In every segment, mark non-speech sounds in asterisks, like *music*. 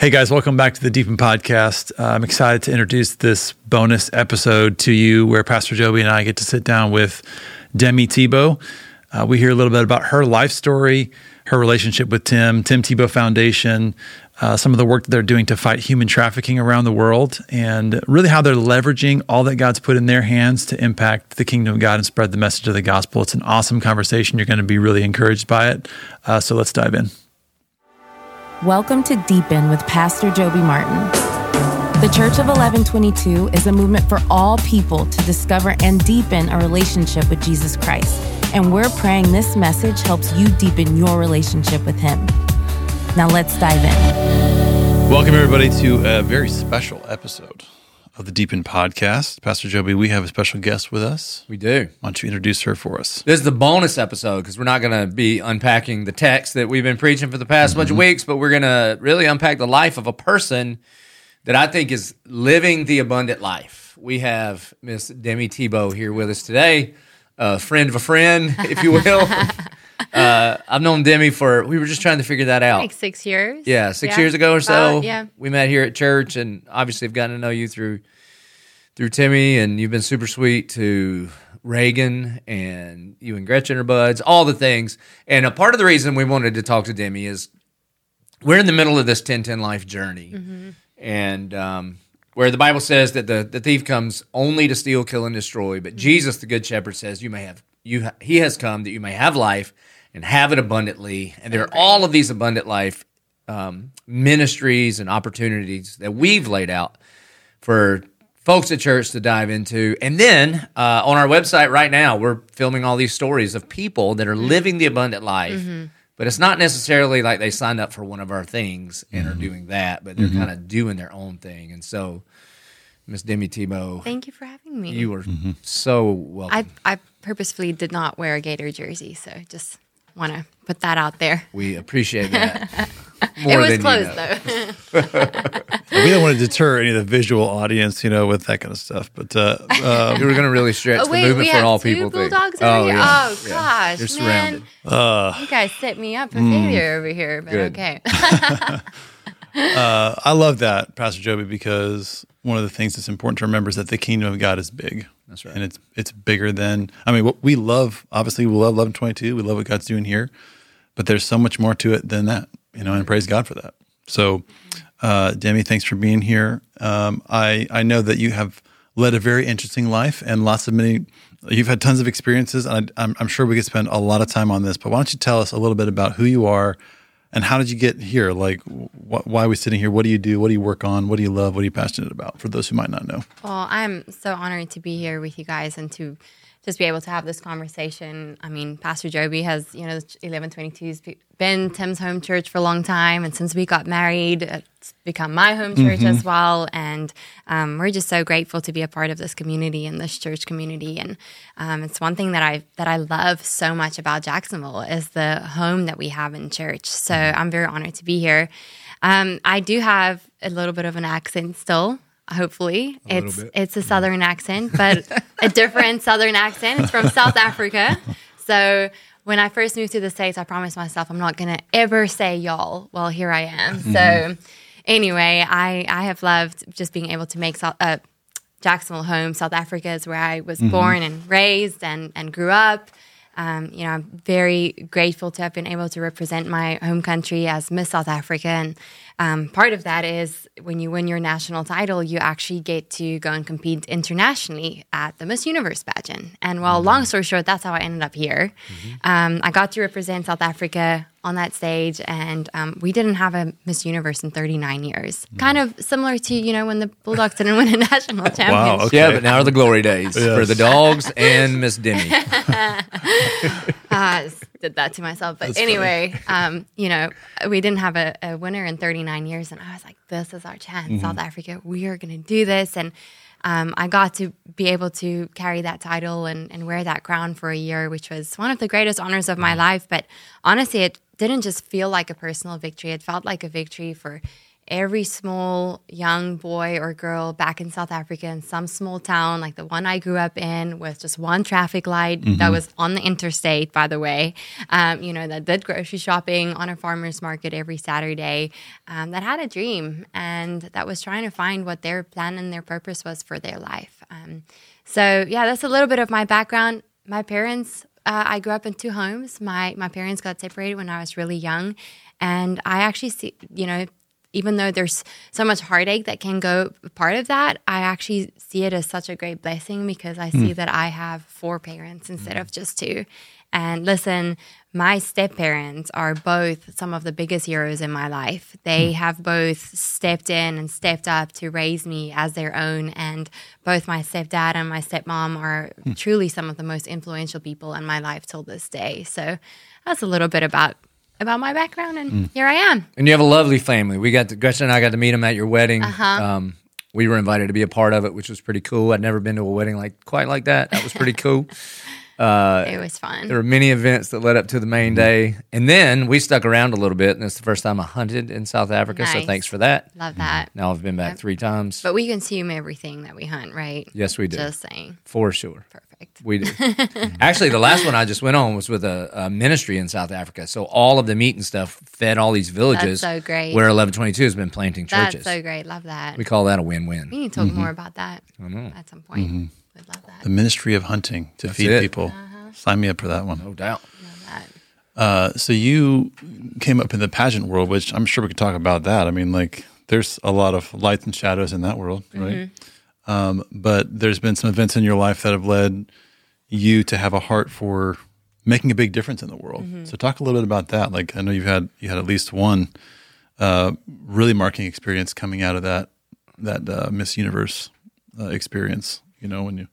Hey guys, welcome back to the Deepen Podcast. Uh, I'm excited to introduce this bonus episode to you where Pastor Joby and I get to sit down with Demi Tebow. Uh, we hear a little bit about her life story, her relationship with Tim, Tim Tebow Foundation, uh, some of the work that they're doing to fight human trafficking around the world, and really how they're leveraging all that God's put in their hands to impact the kingdom of God and spread the message of the gospel. It's an awesome conversation. You're going to be really encouraged by it. Uh, so let's dive in. Welcome to Deepen with Pastor Joby Martin. The Church of 1122 is a movement for all people to discover and deepen a relationship with Jesus Christ. And we're praying this message helps you deepen your relationship with Him. Now let's dive in. Welcome, everybody, to a very special episode of the Deepen podcast. Pastor Joby, we have a special guest with us. We do. Why don't you introduce her for us? This is the bonus episode because we're not going to be unpacking the text that we've been preaching for the past bunch of Mm-hmm. weeks, but we're going to really unpack the life of a person that I think is living the abundant life. We have Miss Demi Tebow here with us today, a friend of a friend, if you *laughs* will. uh, I've known Demi for, we were just trying to figure that out. like six years. Yeah, six Yeah. years ago or so. About, yeah. we met here at church, and obviously have gotten to know you through through Timmy, and you've been super sweet to Reagan, and you and Gretchen are buds, all the things. And a part of the reason we wanted to talk to Demi is we're in the middle of this 10-10 life journey, Mm-hmm. and um, where the Bible says that the, the thief comes only to steal, kill, and destroy, Mm-hmm. but Jesus, the Good Shepherd, says you may have you ha- he has come that you may have life and have it abundantly. And there are all of these abundant life um, ministries and opportunities that we've laid out for folks at church to dive into. And then uh, on our website right now, we're filming all these stories of people that are mm-hmm. living the abundant life. Mm-hmm. But it's not necessarily like they signed up for one of our things and are mm-hmm. doing that, but they're kind of doing their own thing. And so, Miss Demi Tebow, Thank you for having me. you were so welcome. I I purposefully did not wear a Gator jersey, so just want to put that out there. we appreciate that. *laughs* it *laughs* was than you closed know. though. *laughs* we don't want to deter any of the visual audience, you know, with that kind of stuff. But uh, uh, You were going to really stretch oh the movement we for have all two people. thing. bulldogs over here. yeah. Oh Yeah. gosh, You're man, surrounded. you guys set me up for failure over here. But Good. okay, uh, I love that, Pastor Joby, because one of the things that's important to remember is that the kingdom of God is big. That's right. And it's it's bigger than I mean, what we love. Obviously, we love eleven twenty two. We love what God's doing here, but there's so much more to it than that, you know. And praise God for that. So, uh, Demi, thanks for being here. Um, I I know that you have led a very interesting life and lots of many. You've had tons of experiences, and I, I'm, I'm sure we could spend a lot of time on this. But why don't you tell us a little bit about who you are and how did you get here? Like, wh- why are we sitting here? What do you do? What do you work on? What do you love? What are you passionate about? For those who might not know. well, I'm so honored to be here with you guys and to just be able to have this conversation. I mean, Pastor Joby has, you know, 1122's been Tim's home church for a long time. And since we got married, it's become my home church as well. And um, we're just so grateful to be a part of this community and this church community. And um, it's one thing that I that I love so much about Jacksonville is the home that we have in church. So I'm very honored to be here. Um, I do have a little bit of an accent still. Hopefully, it's it's a southern accent, but a *laughs* different southern accent. It's from South Africa. So when I first moved to the states, I promised myself I'm not gonna ever say y'all. Well, here I am. So anyway, I I have loved just being able to make South, uh, Jacksonville home. South Africa is where I was born and raised and and grew up. Um, you know, I'm very grateful to have been able to represent my home country as Miss South Africa. And um, part of that is when you win your national title, you actually get to go and compete internationally at the Miss Universe pageant. And well, long story short, that's how I ended up here. Um, I got to represent South Africa on that stage, and um, we didn't have a Miss Universe in 39 years. Kind of similar to, you know, when the Bulldogs didn't win a *laughs* national championship. okay. Yeah, but now are the glory days *laughs* for the dogs and Miss Demi. I just did that to myself. But anyway, um, you know, we didn't have a, a winner in 39 years, and I was like, "This is our chance, South Africa. We are going to do this." And um, I got to be able to carry that title and, and wear that crown for a year, which was one of the greatest honors of my life. But honestly, it didn't just feel like a personal victory; it felt like a victory for every small young boy or girl back in South Africa in some small town, like the one I grew up in, with just one traffic light that was on the interstate, by the way, um, you know, that did grocery shopping on a farmer's market every Saturday, um, that had a dream and that was trying to find what their plan and their purpose was for their life. Um, so, yeah, that's a little bit of my background. My parents, uh, I grew up in two homes. My my parents got separated when I was really young, and I actually see, you know, even though there's so much heartache that can go part of that, I actually see it as such a great blessing because I see mm. that I have four parents instead of just two. And listen, my step parents are both some of the biggest heroes in my life. They mm. have both stepped in and stepped up to raise me as their own. And both my stepdad and my stepmom are hmm. truly some of the most influential people in my life till this day. So that's a little bit about about my background, and mm. here I am. And you have a lovely family. We got to, Gretchen and I got to meet them at your wedding. Uh-huh. Um, we were invited to be a part of it, which was pretty cool. I'd never been to a wedding like quite like that. That was pretty cool. *laughs* Uh, it was fun. There were many events that led up to the main mm-hmm. day, and then we stuck around a little bit. And it's the first time I hunted in South Africa, so thanks for that. Love that. Mm-hmm. Now I've been back three times. But we consume everything that we hunt, right? Yes, we do Just saying. for sure. Perfect. We do. *laughs* Actually, the last one I just went on was with a, a ministry in South Africa. So all of the meat and stuff fed all these villages. That's so great. Where eleven twenty two has been planting churches. That's churches. so great. Love that. we call that a win win. We need to talk more about that at some point. Would love that. The ministry of hunting to feed it. people. Uh-huh. Sign me up for that one. No doubt. Uh, so you came up in the pageant world, which I'm sure we could talk about that. I mean, like there's a lot of lights and shadows in that world, right? Um, but there's been some events in your life that have led you to have a heart for making a big difference in the world. So talk a little bit about that. Like I know you've had you had at least one uh, really marking experience coming out of that that uh, Miss Universe uh, experience. You know when you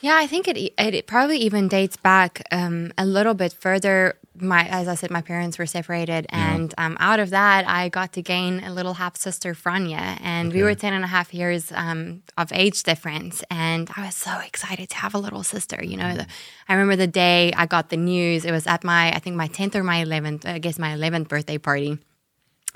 Yeah, I think it, it it probably even dates back um, a little bit further. My as I said, my parents were separated, and um, out of that, I got to gain a little half sister, Franje, and we were 10 and a half years um, of age difference, and I was so excited to have a little sister. You know, the, I remember the day I got the news. It was at my I think my 10th or my 11th, I guess my 11th birthday party.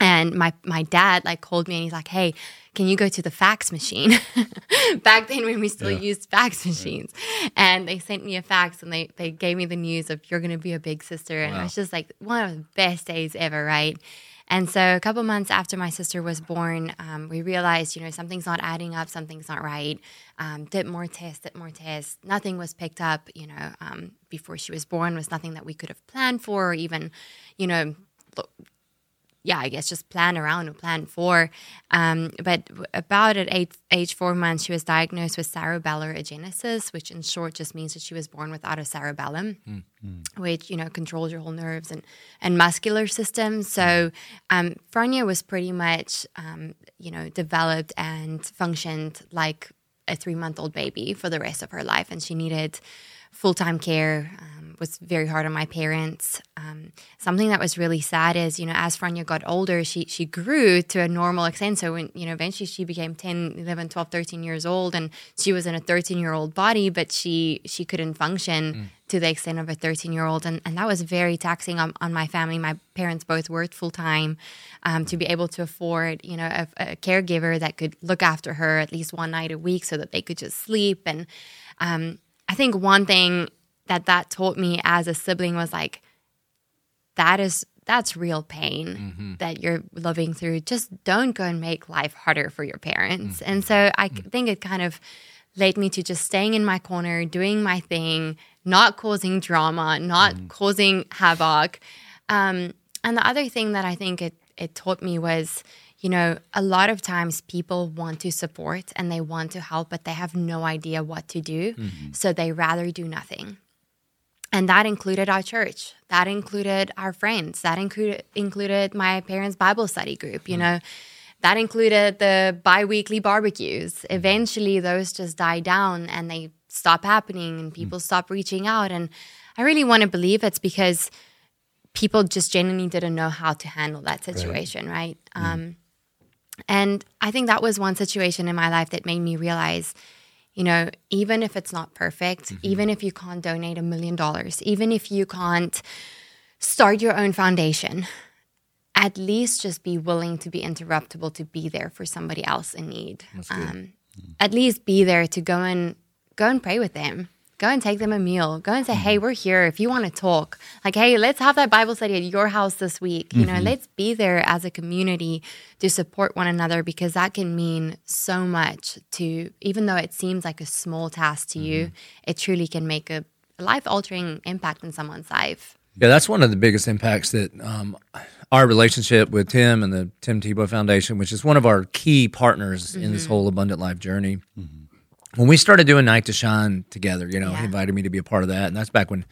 And my my dad like called me and he's like, "Hey, can you go to the fax machine?" *laughs* Back then, when we still used fax machines, and they sent me a fax and they they gave me the news of you're going to be a big sister, and it was just like one of the best days ever, right? And so a couple months after my sister was born, um, we realized, you know, something's not adding up, something's not right. Um, did more tests, did more tests. Nothing was picked up, you know, um, before she was born was nothing that we could have planned for or even, you know, look, yeah, I guess just plan around or plan for. Um, but about at age, age four months, she was diagnosed with cerebellar agenesis, which in short just means that she was born without a cerebellum, which you know controls your whole nerves and and muscular system. So um, was pretty much um, you know developed and functioned like a three month old baby for the rest of her life, and she needed full time care. Um, was very hard on my parents. Um, something that was really sad is, you know, as Franje got older, she she grew to a normal extent. So when, you know, eventually she became 10, 11, 12, 13 years old and she was in a 13 year old body, but she she couldn't function to the extent of a 13 year old. And, and that was very taxing on, on my family. My parents both worked full time um, to be able to afford, you know, a, a caregiver that could look after her at least one night a week so that they could just sleep. And um, I think one thing that that taught me as a sibling was like that is that's real pain mm-hmm. that you're living through. Just don't go and make life harder for your parents. Mm-hmm. And so i c- think it kind of led me to just staying in my corner doing my thing not causing drama not causing havoc. Um, and the other thing that i think it, it taught me was you know a lot of times people want to support and they want to help but they have no idea what to do. Mm-hmm. So they rather do nothing. And that included our church. That included our friends. That included included my parents bible study group you mm-hmm. know. That included the bi-weekly barbecues. Mm-hmm. Eventually those just died down and they stop happening and people mm. stop reaching out. And i really want to believe it's because people just genuinely didn't know how to handle that situation right, mm. Um, and i think that was one situation in my life that made me realize you know, even if it's not perfect, even if you can't donate a million dollars, even if you can't start your own foundation, at least just be willing to be interruptible to be there for somebody else in need. Um, at least be there to go and go and pray with them. Go and take them a meal. Go and say, "Hey, mm-hmm. we're here. If you want to talk, like, hey, let's have that Bible study at your house this week. You know, mm-hmm. let's be there as a community to support one another because that can mean so much to. Even though it seems like a small task to you, mm-hmm. it truly can make a, a life-altering impact in someone's life. Yeah, that's one of the biggest impacts that um, our relationship with Tim and the Tim Tebow Foundation, which is one of our key partners in this whole abundant life journey. When we started doing Night to Shine together, you know, Yeah. he invited me to be a part of that, and that's back when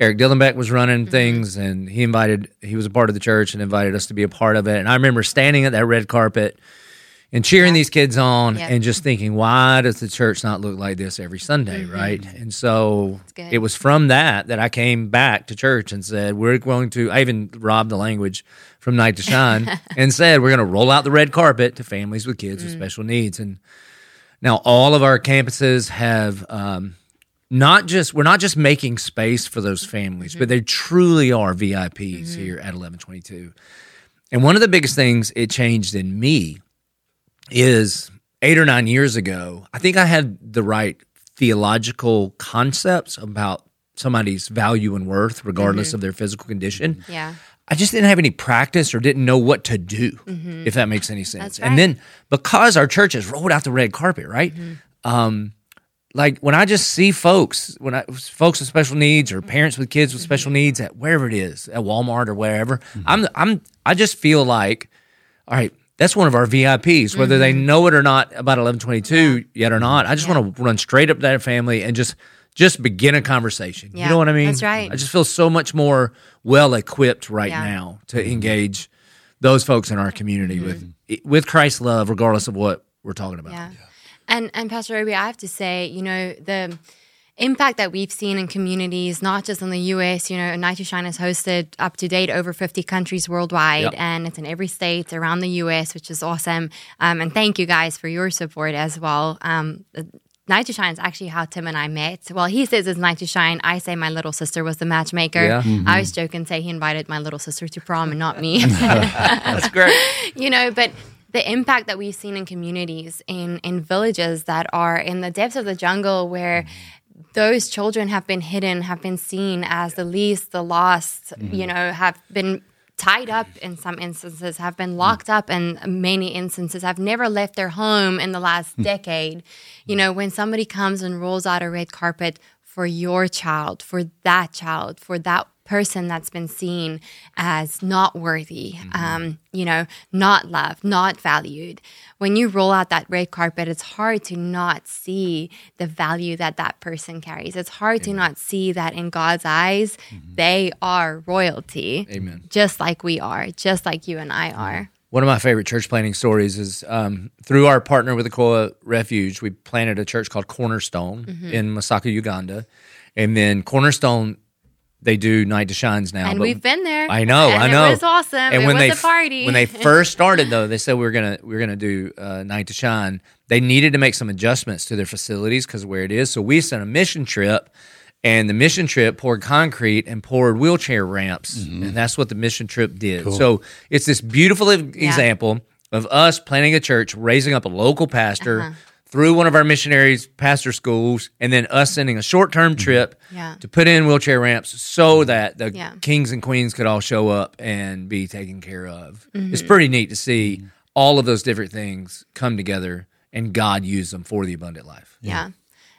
Eric Dillenbeck was running mm-hmm. things, and he invited, he was a part of the church and invited us to be a part of it. And I remember standing at that red carpet and cheering these kids on, Yeah. and just thinking, why does the church not look like this every Sunday, mm-hmm. right? And so it was from that that I came back to church and said, We're going to, I even robbed the language from Night to Shine *laughs* and said, We're going to roll out the red carpet to families with kids with mm. special needs. And now all of our campuses have, um, not just we're not just making space for those families, but mm-hmm. they truly are VIPs mm-hmm. here at eleven twenty two. And one of the biggest things it changed in me is eight or nine years ago, I think I had the right theological concepts about somebody's value and worth, regardless mm-hmm. of their physical condition. Yeah. I just didn't have any practice or didn't know what to do, mm-hmm. if that makes any sense. That's And then because our church has rolled out the red carpet, right? Mm-hmm. Um, like when I just see folks, when I folks with special needs or mm-hmm. parents with kids with special needs at wherever it is, at Walmart or wherever, I'm I'm I just feel like, all right, that's one of our VIPs, whether they know it or not about 1122 yet or not. I just want to run straight up to that family and just just begin a conversation. you know what I mean? that's right. I just feel so much more well equipped right Yeah. now to engage those folks in our community with with Christ's love, regardless of what we're talking about. Yeah. And and Pastor Joby, I have to say, you know, the impact that we've seen in communities, not just in the US, you know, Night to Shine has hosted up to date over 50 countries worldwide, Yep. and it's in every state around the US, which is awesome. Um, and thank you guys for your support as well. Um, Night to Shine is actually how Tim and I met. Well, he says it's Night to Shine. I say my little sister was the matchmaker. Yeah. Mm-hmm. I always joke and say he invited my little sister to prom and not me. *laughs* That's great. *laughs* you know but the impact that we've seen in communities in in villages that are in the depths of the jungle where those children have been hidden have been seen as the least the lost mm-hmm. you know have been tied up in some instances have been locked up in many instances have never left their home in the last hmm. decade. You know when somebody comes and rolls out a red carpet for your child for that child for that person that's been seen as not worthy, um, you know, not loved, not valued. When you roll out that red carpet, it's hard to not see the value that that person carries. It's hard to not see that in God's eyes, they are royalty. Amen. Just like we are, just like you and I are. One of my favorite church planting stories is um, through our partner with the Koa Refuge, we planted a church called Cornerstone Mm-hmm. in Masaka, Uganda. And then Cornerstone, they do Night to Shines now. And but- we've been there. I know, and I know. It was awesome. And it when was they a f- party. when they *laughs* first started, though, they said we were gonna we were gonna do uh, Night to Shine. They needed to make some adjustments to their facilities because where it is. So we sent a mission trip, and the mission trip poured concrete and poured wheelchair ramps, and that's what the mission trip did. So it's this beautiful e- example of us planning a church, raising up a local pastor. Uh-huh. Through one of our missionaries pastor schools, and then us sending a short term mm-hmm. trip Yeah. to put in wheelchair ramps so mm-hmm. that the Yeah. kings and queens could all show up and be taken care of. Mm-hmm. It's pretty neat to see mm-hmm. all of those different things come together and God use them for the abundant life. Yeah.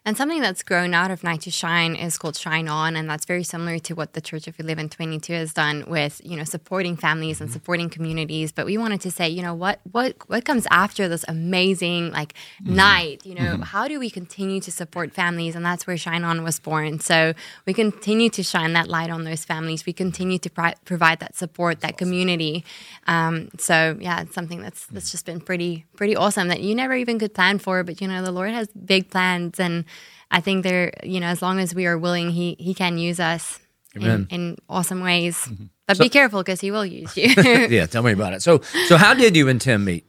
And something that's grown out of Night to Shine is called Shine On, and that's very similar to what the Church of Eleven Twenty Two has done with you know supporting families and mm-hmm. supporting communities. But we wanted to say, you know, what what what comes after this amazing like mm-hmm. night? You know, mm-hmm. how do we continue to support families? And that's where Shine On was born. So we continue to shine that light on those families. We continue to pri- provide that support, that community. Um, so yeah, it's something that's that's mm. just been pretty pretty awesome that you never even could plan for. But you know, the Lord has big plans, and I think there, you know, as long as we are willing, He He can use us in, in awesome ways. But be careful because He will use you. *laughs* yeah, tell me about it. So, so how did you and Tim meet?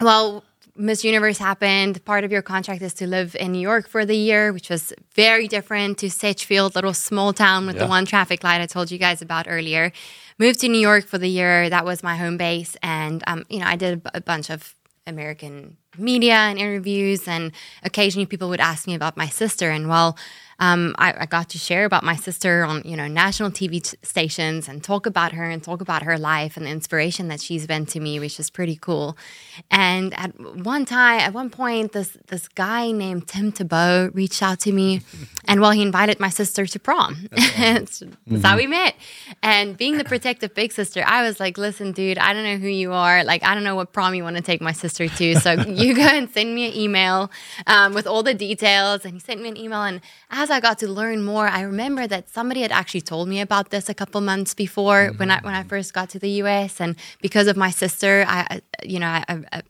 well, Miss Universe happened. Part of your contract is to live in New York for the year, which was very different to Sedgefield, little small town with the one traffic light I told you guys about earlier. Moved to New York for the year. That was my home base, and um, you know, I did a bunch of American media and interviews, and occasionally people would ask me about my sister. And well, um, I, I got to share about my sister on you know national TV t- stations and talk about her and talk about her life and the inspiration that she's been to me, which is pretty cool. And at one time, at one point, this this guy named Tim Tebow reached out to me, *laughs* and well, he invited my sister to prom. that's, *laughs* that's how we met. And being the protective big sister, I was like, "Listen, dude, I don't know who you are. Like, I don't know what prom you want to take my sister to. So *laughs* you go and send me an email um, with all the details." And he sent me an email, and as I got to learn more, I remember that somebody had actually told me about this a couple months before when I when I first got to the U.S. And because of my sister, I, you know, I, I,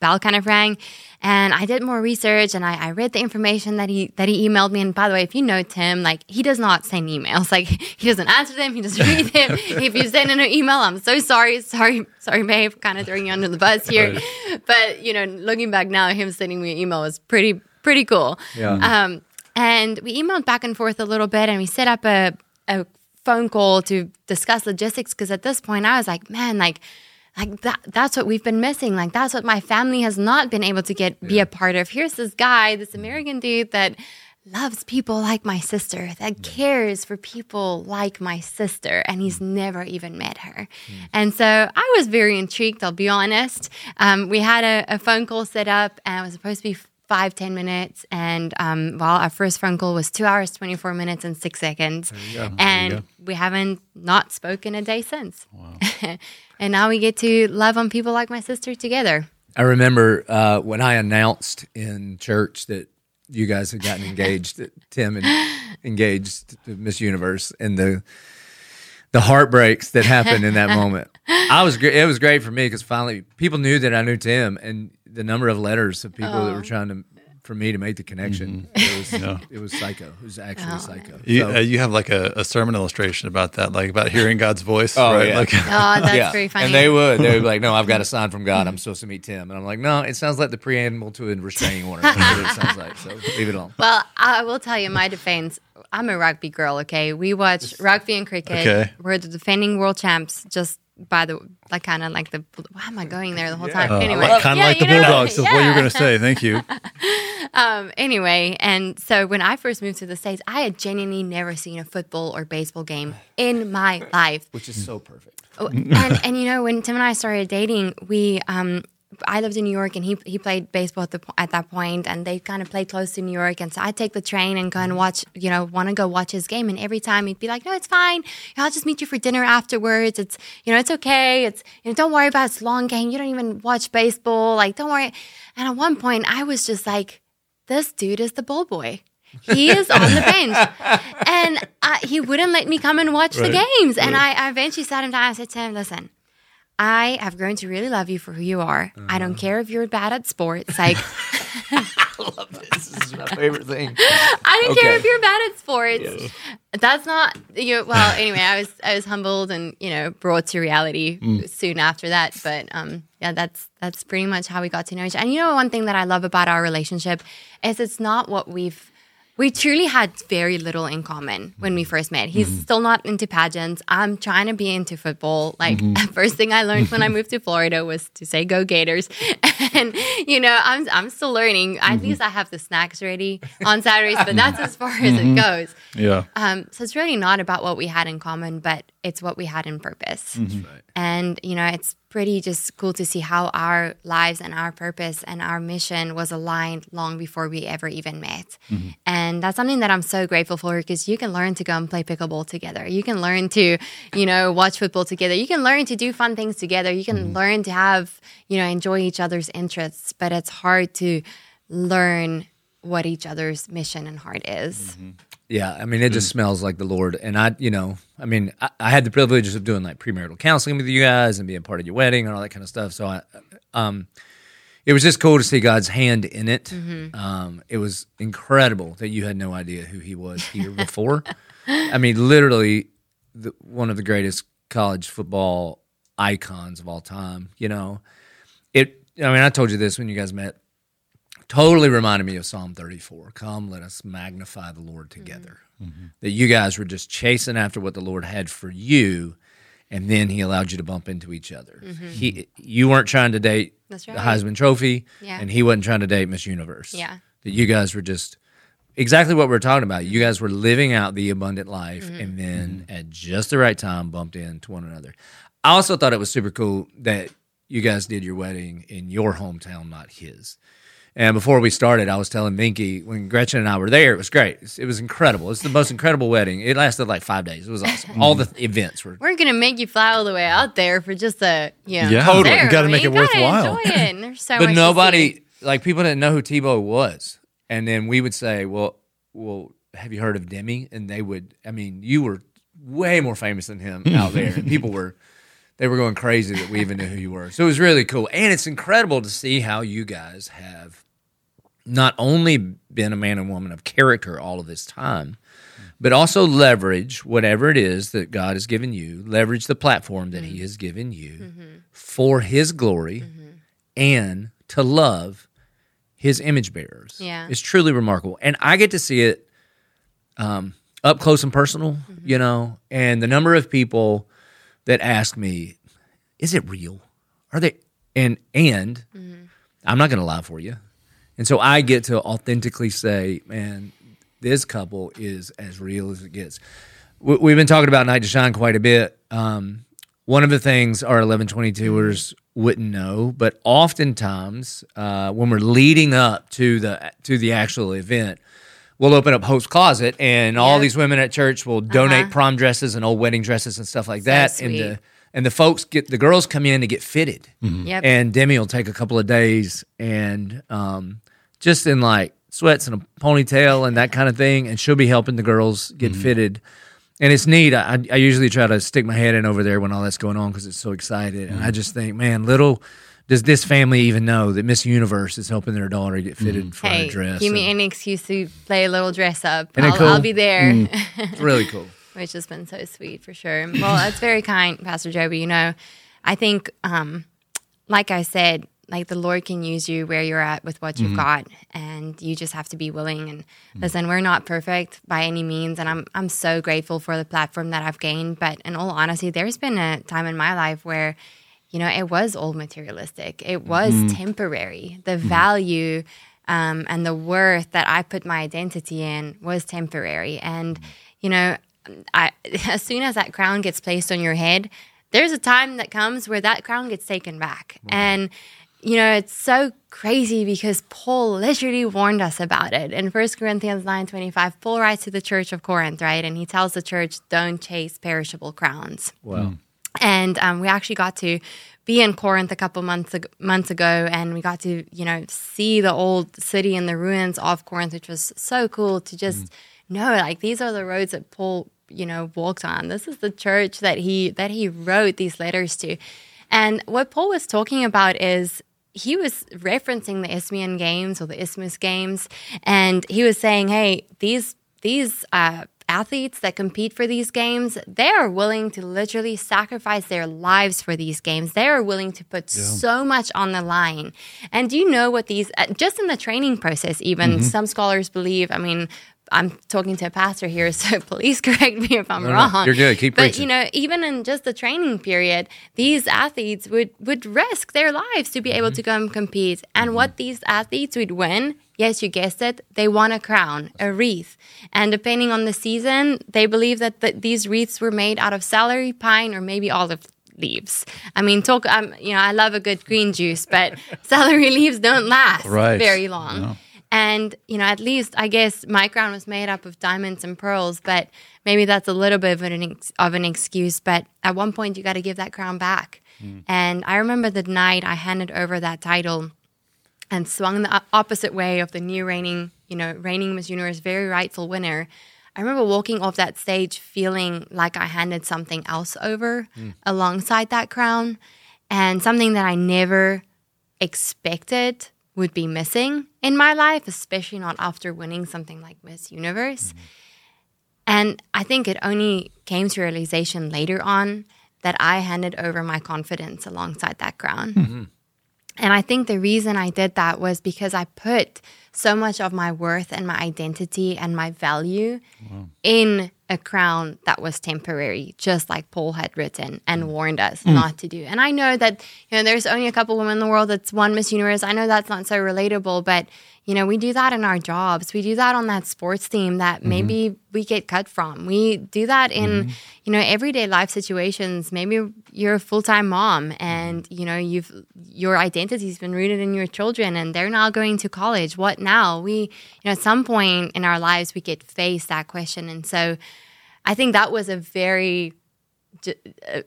bell kind of rang and I did more research and I, I read the information that he that he emailed me. And by the way, if you know Tim, like he does not send emails. *laughs* Like he doesn't answer them, he doesn't read them. *laughs* if you send an email, I'm so sorry. Sorry, sorry, babe, kind of throwing you under the bus *laughs* here. But you know, looking back now, him sending me an email was pretty pretty cool. Yeah. Um, and we emailed back and forth a little bit and we set up a, a phone call to discuss logistics because at this point I was like, man, like like that that's what we've been missing. Like that's what my family has not been able to get be a part of. Here's this guy, this American dude that loves people like my sister, that cares for people like my sister, and he's never even met her. And so I was very intrigued, I'll be honest. Um, we had a, a phone call set up, and it was supposed to be five, 10 minutes. And um, well, our first phone call was two hours, 24 minutes, and six seconds. And we haven't not spoken a day since. *laughs* and now we get to love on people like my sister together. I remember uh, when I announced in church that you guys had gotten engaged, that Tim and engaged to Miss Universe, and the the heartbreaks that happened in that *laughs* moment. I was gr- it was great for me because finally people knew that I knew Tim, and the number of letters of people that were trying to for me to make the connection. It was it was psycho. It was actually psycho. You, So- uh, you have like a, a sermon illustration about that, like about hearing God's voice. Oh, right? yeah. Like, Oh, that's *laughs* very funny. And they would. They would be like, no, I've got a sign from God. I'm supposed to meet Tim. And I'm like, no, it sounds like the preamble to a restraining order. *laughs* It sounds like. So leave it alone. Well, I will tell you my defense. I'm a rugby girl. Okay, we watch rugby and cricket. Okay. We're the defending world champs. Just by the like, kind of like the. Why am I going there the whole time? uh, anyway, kind of Yeah, like the you know, Bulldogs is what you're going to say. Thank you. *laughs* Um, anyway, and so when I first moved to the states, I had genuinely never seen a football or baseball game in my life. Which is so perfect. Oh, and and you know when Tim and I started dating, we um I lived in New York and he he played baseball at the at that point, and they kind of played close to New York, and so I would take the train and go and watch, you know, want to go watch his game, and every time he'd be like, "No, it's fine. I'll just meet you for dinner afterwards. It's you know, it's okay. It's you know, don't worry about it. it's long game. You don't even watch baseball. Like, don't worry." And at one point, I was just like, "This dude is the ball boy." He is on the bench, and I, he wouldn't let me come and watch the games. And I, I eventually sat him down. I said to him, "Listen, I have grown to really love you for who you are. I don't care if you're bad at sports. *laughs* Like, I love This This is my favorite thing. *laughs* I don't care if you're bad at sports. That's not you. Well, anyway, I was I was humbled and you know brought to reality soon after that. But um, yeah, that's that's pretty much how we got to know each. other. And you know, one thing that I love about our relationship is it's not what we've. We truly had very little in common when we mm-hmm. first met. He's mm-hmm. still not into pageants. I'm trying to be into football. Like mm-hmm. *laughs* first thing I learned when I moved to Florida was to say "Go Gators," *laughs* and you know I'm I'm still learning. At least I have the snacks ready on Saturdays, but that's as far as it goes. Yeah. Um, so it's really not about what we had in common, but it's what we had in purpose. And, you know, it's pretty just cool to see how our lives and our purpose and our mission was aligned long before we ever even met. Mm-hmm. And that's something that I'm so grateful for because you can learn to go and play pickleball together. You can learn to, you know, watch football together. You can learn to do fun things together. You can mm-hmm. learn to have, you know, enjoy each other's interests, but it's hard to learn what each other's mission and heart is. Mm-hmm. Yeah, I mean, it just smells like the Lord. And I, you know, I mean, I, I had the privileges of doing like premarital counseling with you guys and being part of your wedding and all that kind of stuff. So I, um, it was just cool to see God's hand in it. Um, it was incredible that you had no idea who He was here before. *laughs* I mean, literally, the, one of the greatest college football icons of all time. You know, it I mean, I told you this when you guys met. Totally reminded me of Psalm 34. Come, let us magnify the Lord together. Mm-hmm. That you guys were just chasing after what the Lord had for you, and then He allowed you to bump into each other. He, you weren't trying to date Mm-hmm. The. Heisman Trophy, Yeah. and he wasn't trying to date Miss Universe. Yeah. That you guys were just exactly what we're talking about. You guys were living out the abundant life, Mm-hmm. and then at just the right time, bumped into one another. I also thought it was super cool that you guys did your wedding in your hometown, not his. And before we started, I was telling Vinky when Gretchen and I were there, it was great. It was incredible. It's the most incredible wedding. It lasted like five days. It was awesome. All the mm-hmm. events were. We're gonna make you fly all the way out there for just a you know, Yeah, Totally. ceremony. You gotta make it You worthwhile. Enjoy it. And there's so *laughs* but to nobody, like people didn't know who Tebow was. And then we would say, well, well, have you heard of Demi? And they would, I mean, you were way more famous than him out there. *laughs* And people were, they were going crazy that we even knew who you were. So it was really cool. And it's incredible to see how you guys have not only been a man and woman of character all of this time, but also leverage whatever it is that God has given you, leverage the platform that He mm-hmm. has given you mm-hmm. for His glory mm-hmm. and to love His image bearers. Yeah. It's truly remarkable. And I get to see it um, up close and personal, you know, and the number of people that ask me, is it real? Are they, and, and I'm not going to lie for you. And so I get to authentically say, man, this couple is as real as it gets. We- We've been talking about Night to Shine quite a bit. Um, one of the things our 1122ers wouldn't know, but oftentimes uh, when we're leading up to the to the actual event, we'll open up Hope's Closet, and all these women at church will donate prom dresses and old wedding dresses and stuff like that. And the and the folks get the girls come in to get fitted, Yep. and Demi will take a couple of days and um, just in like sweats and a ponytail and that kind of thing, and she'll be helping the girls get mm-hmm. fitted. And it's neat. I, I usually try to stick my head in over there when all that's going on because it's so excited. And I mm-hmm. just think, man, little does this family even know that Miss Universe is helping their daughter get fitted mm-hmm. for hey, her dress. give me And any excuse to play a little dress up. I'll, cool? I'll be there. it's mm. *laughs* really cool. which has been so sweet for sure. Well, that's very kind, Pastor Joby. You know, I think, um, like I said, like the Lord can use you where you're at with what you've mm-hmm. got, and you just have to be willing. And mm. listen, we're not perfect by any means, and I'm I'm so grateful for the platform that I've gained. But in all honesty, there's been a time in my life where, you know, it was all materialistic. It was mm-hmm. temporary. The mm-hmm. value um, and the worth that I put my identity in was temporary. And, you know, I, *laughs* as soon as that crown gets placed on your head, there's a time that comes where that crown gets taken back. And, you know, it's so crazy because Paul literally warned us about it. In 1 Corinthians 9 25, Paul writes to the church of Corinth, right? And he tells the church, don't chase perishable crowns. Wow. And um, we actually got to be in Corinth a couple months ago, months ago, and we got to you know see the old city and the ruins of Corinth, which was so cool to just know like these are the roads that Paul you know walked on. This is the church that he that he wrote these letters to, and what Paul was talking about is he was referencing the Isthmian Games or the Isthmus Games, and he was saying, "Hey, these these uh, athletes that compete for these games, they are willing to literally sacrifice their lives for these games. They are willing to put so much on the line. And do you know what these? Uh, just in the training process, even some scholars believe. I mean." I'm talking to a pastor here, *laughs* so please correct me if I'm No, no, wrong. you're good. Keep but preaching. you know, even in just the training period, these athletes would would risk their lives to be able to come compete. And what these athletes would win, yes, you guessed it, they won a crown, a wreath. And depending on the season, they believe that the, these wreaths were made out of celery, pine, or maybe olive leaves. I mean, talk. Um, you know, I love a good green juice, but *laughs* celery leaves don't last Right. very long. And, you know, at least I guess my crown was made up of diamonds and pearls, but maybe that's a little bit of an, ex- of an excuse. But at one point, you got to give that crown back. Mm. And I remember the night I handed over that title and swung the opposite way of the new reigning, you know, reigning Miss Universe, very rightful winner. I remember walking off that stage feeling like I handed something else over mm. alongside that crown and something that I never expected would be missing in my life, especially not after winning something like Miss Universe. Mm-hmm. And I think it only came to realization later on that I handed over my confidence alongside that crown. Mm-hmm. And I think the reason I did that was because I put so much of my worth and my identity and my value wow. in a crown that was temporary, just like Paul had written and mm. warned us mm. not to do. And I know that you know there's only a couple women in the world that's won Miss Universe. I know that's not so relatable, but you know we do that in our jobs. We do that on that sports team that mm-hmm. maybe we get cut from. We do that in mm-hmm. you know everyday life situations. Maybe you're a full time mom and you know you've your identity's been rooted in your children and they're now going to college. What now? We you know at some point in our lives we get faced that question, and so I think that was a very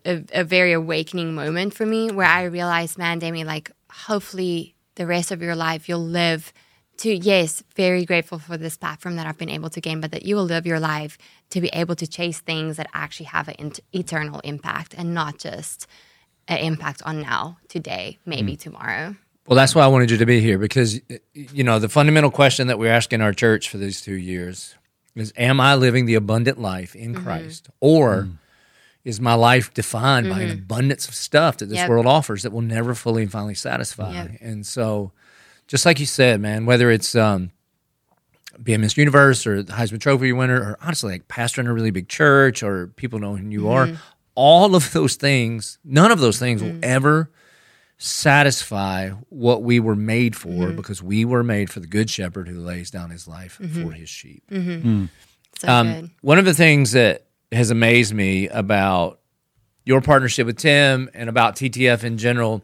a, a, very awakening moment for me where I realized, man, Demi, like hopefully the rest of your life you'll live to yes, very grateful for this platform that I've been able to gain, but that you will live your life to be able to chase things that actually have an eternal impact and not just an impact on now, today, maybe mm. tomorrow. Well, that's why I wanted you to be here because you know the fundamental question that we're asking our church for these two years is am I living the abundant life in mm-hmm. Christ? Or mm. is my life defined mm-hmm. by an mm-hmm. abundance of stuff that this yep. world offers that will never fully and finally satisfy? Yep. And so, just like you said, man, whether it's um, being Miss Universe or the Heisman Trophy winner, or honestly, like pastor in a really big church or people know who you mm-hmm. are, all of those things, none of those things will mm. ever satisfy what we were made for mm-hmm. because we were made for the good shepherd who lays down his life mm-hmm. for his sheep. Mm-hmm. Mm. So um, one of the things that has amazed me about your partnership with Tim and about TTF in general,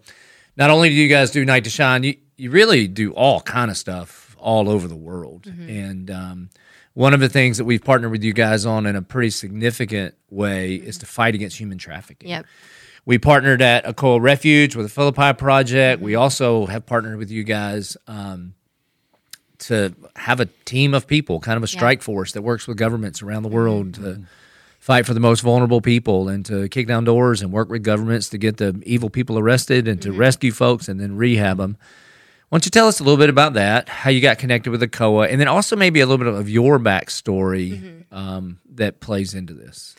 not only do you guys do Night to Shine, you, you really do all kind of stuff all over the world. Mm-hmm. And um, one of the things that we've partnered with you guys on in a pretty significant way is to fight against human trafficking. Yep. We partnered at Akoa Refuge with the Philippi Project. We also have partnered with you guys um, to have a team of people, kind of a strike yeah. force that works with governments around the world mm-hmm. to fight for the most vulnerable people and to kick down doors and work with governments to get the evil people arrested and to mm-hmm. rescue folks and then rehab them. Why don't you tell us a little bit about that, how you got connected with Akoa, and then also maybe a little bit of your backstory mm-hmm. um, that plays into this?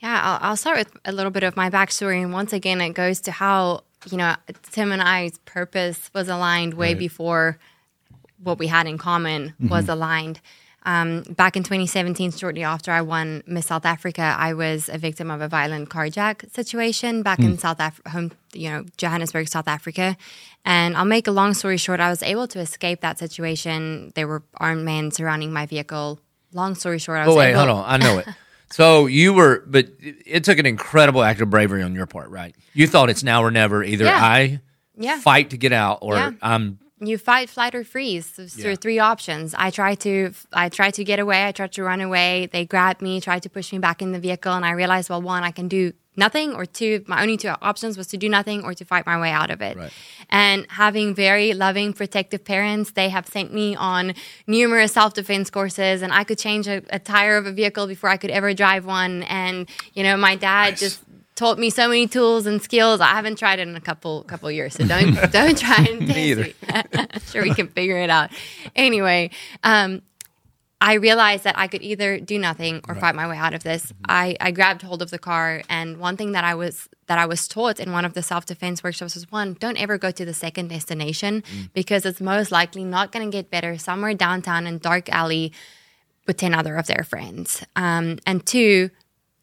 Yeah, I'll, I'll start with a little bit of my backstory. And once again, it goes to how, you know, Tim and I's purpose was aligned way right. before what we had in common mm-hmm. was aligned. Um, back in 2017, shortly after I won Miss South Africa, I was a victim of a violent carjack situation back mm. in South Africa, home, you know, Johannesburg, South Africa. And I'll make a long story short, I was able to escape that situation. There were armed men surrounding my vehicle. Long story short, I was. Oh wait, able- hold on, I know it. *laughs* So you were, but it took an incredible act of bravery on your part, right? You thought it's now or never. Either yeah. I yeah. fight to get out, or yeah. I'm. You fight, flight, or freeze. Yeah. are three options. I tried to, I tried to get away. I tried to run away. They grabbed me, tried to push me back in the vehicle, and I realized, well, one, I can do nothing, or two, my only two options was to do nothing or to fight my way out of it. Right. And having very loving, protective parents, they have sent me on numerous self defense courses, and I could change a, a, tire of a vehicle before I could ever drive one. And, you know, my dad nice. just taught me so many tools and skills. I haven't tried it in a couple couple years, so don't *laughs* don't try and me. *laughs* sure we can figure it out. Anyway, um, I realized that I could either do nothing or right. fight my way out of this. Mm-hmm. I, I grabbed hold of the car, and one thing that I was that I was taught in one of the self defense workshops was one: don't ever go to the second destination mm. because it's most likely not going to get better somewhere downtown in dark alley with ten other of their friends. Um, and two,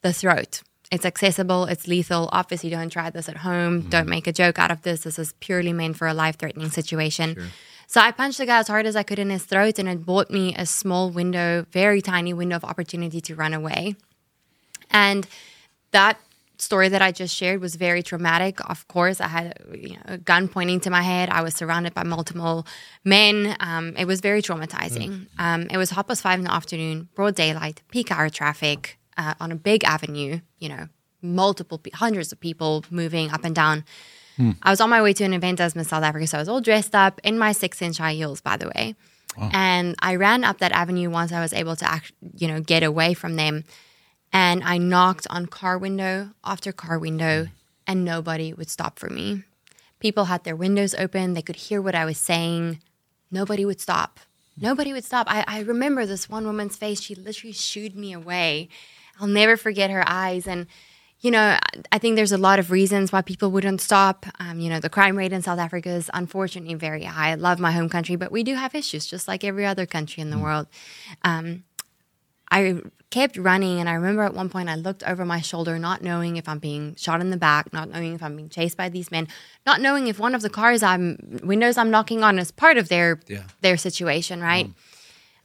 the throat. It's accessible. It's lethal. Obviously, don't try this at home. Mm. Don't make a joke out of this. This is purely meant for a life threatening situation. Sure. So I punched the guy as hard as I could in his throat, and it bought me a small window, very tiny window of opportunity to run away. And that story that I just shared was very traumatic. Of course, I had you know, a gun pointing to my head. I was surrounded by multiple men. Um, it was very traumatizing. Mm. Um, it was half past five in the afternoon, broad daylight, peak hour traffic uh, on a big avenue. You know, multiple hundreds of people moving up and down. Hmm. I was on my way to an event as Miss South Africa, so I was all dressed up in my six inch high heels, by the way. Wow. And I ran up that avenue once I was able to, act, you know, get away from them. And I knocked on car window after car window, and nobody would stop for me. People had their windows open; they could hear what I was saying. Nobody would stop. Nobody would stop. I, I remember this one woman's face. She literally shooed me away. I'll never forget her eyes. And you know, I think there's a lot of reasons why people wouldn't stop. Um, you know, the crime rate in South Africa is unfortunately very high. I love my home country, but we do have issues, just like every other country in the world. Um, I kept running, and I remember at one point I looked over my shoulder, not knowing if I'm being shot in the back, not knowing if I'm being chased by these men, not knowing if one of the cars I'm windows I'm knocking on is part of their Yeah. their situation, right?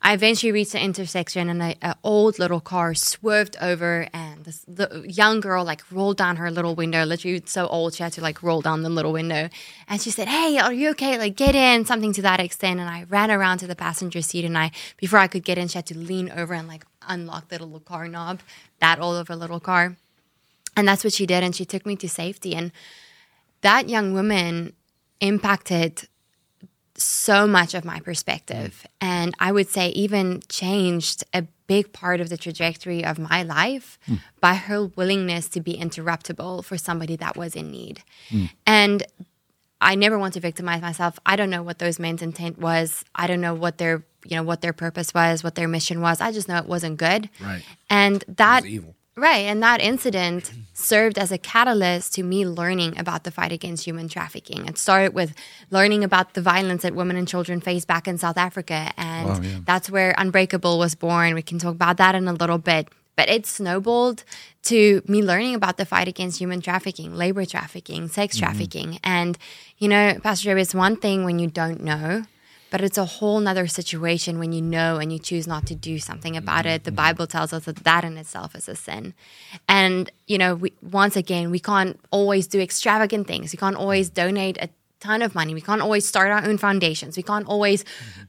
I eventually reached the intersection and an old little car swerved over and this the young girl like rolled down her little window. Literally so old she had to like roll down the little window. And she said, Hey, are you okay? Like get in, something to that extent. And I ran around to the passenger seat and I before I could get in, she had to lean over and like unlock the little car knob, that old of a little car. And that's what she did. And she took me to safety. And that young woman impacted so much of my perspective. And I would say, even changed a big part of the trajectory of my life hmm. by her willingness to be interruptible for somebody that was in need. Hmm. And I never want to victimize myself. I don't know what those men's intent was. I don't know what their you know what their purpose was, what their mission was. I just know it wasn't good. Right. And that evil. Right. And that incident served as a catalyst to me learning about the fight against human trafficking. It started with learning about the violence that women and children face back in South Africa. And Wow, yeah. that's where Unbreakable was born. We can talk about that in a little bit. But it snowballed to me learning about the fight against human trafficking, labor trafficking, sex mm-hmm. trafficking. And, you know, Pastor Joby, it's one thing when you don't know, but it's a whole nother situation when you know and you choose not to do something about it. The Bible tells us that that in itself is a sin. And, you know, we, once again, we can't always do extravagant things. We can't always donate a ton of money. We can't always start our own foundations. We can't always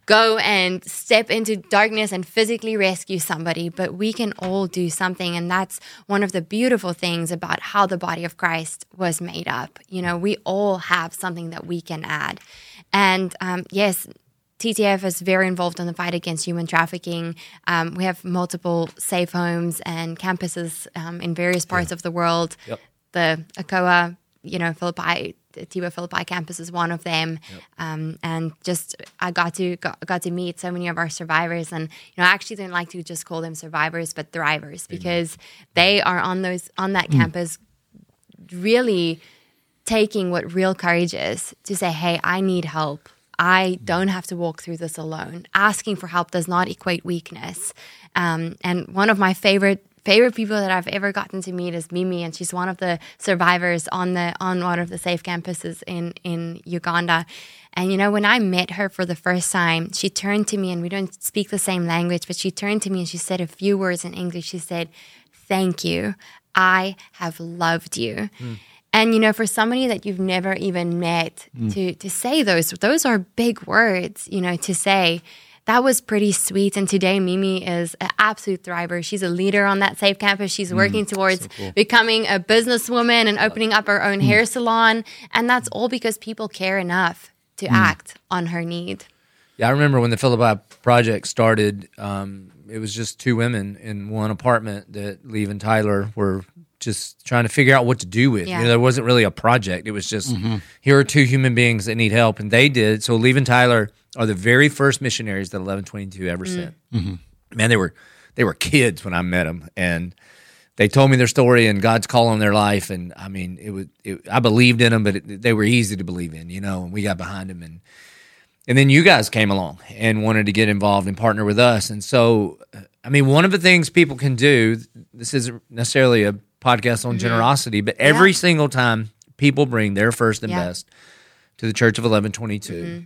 go and step into darkness and physically rescue somebody, but we can all do something. And that's one of the beautiful things about how the body of Christ was made up. You know, we all have something that we can add. And um, yes, TTF is very involved in the fight against human trafficking. Um, we have multiple safe homes and campuses um, in various parts of the world. Yep. The ACOA, you know, Philippi, the Tiwa Philippi campus is one of them. Um, and just I got to got, got to meet so many of our survivors, and you know, I actually don't like to just call them survivors, but thrivers because they are on those on that campus really taking what real courage is to say, hey, I need help. I don't have to walk through this alone. Asking for help does not equate weakness. Um, and one of my favorite favorite people that I've ever gotten to meet is Mimi, and she's one of the survivors on the on one of the safe campuses in in Uganda. And you know, when I met her for the first time, she turned to me, and we don't speak the same language, but she turned to me and she said a few words in English. She said, "Thank you. I have loved you." And you know, for somebody that you've never even met mm. to to say those those are big words, you know, to say. That was pretty sweet. And today, Mimi is an absolute thriver. She's a leader on that safe campus. She's mm, working towards becoming a businesswoman and opening up her own mm. hair salon. And that's all because people care enough to act on her need. Yeah, I remember when the Philippi project started. Um, it was just two women in one apartment that Lee and Tyler were just trying to figure out what to do with. Yeah. You know, there wasn't really a project. It was just mm-hmm. here are two human beings that need help, and they did. So Lee and Tyler are the very first missionaries that 1122 ever mm. sent. Mm-hmm. Man, they were they were kids when I met them, and they told me their story and God's call on their life. And I mean, it was it, I believed in them, but it, they were easy to believe in, you know. And we got behind them, and and then you guys came along and wanted to get involved and partner with us. And so, uh, I mean, one of the things people can do. This isn't necessarily a podcast on mm-hmm. generosity, but every Yeah. single time people bring their first and Yeah. best to the Church of Eleven Twenty Two mm-hmm.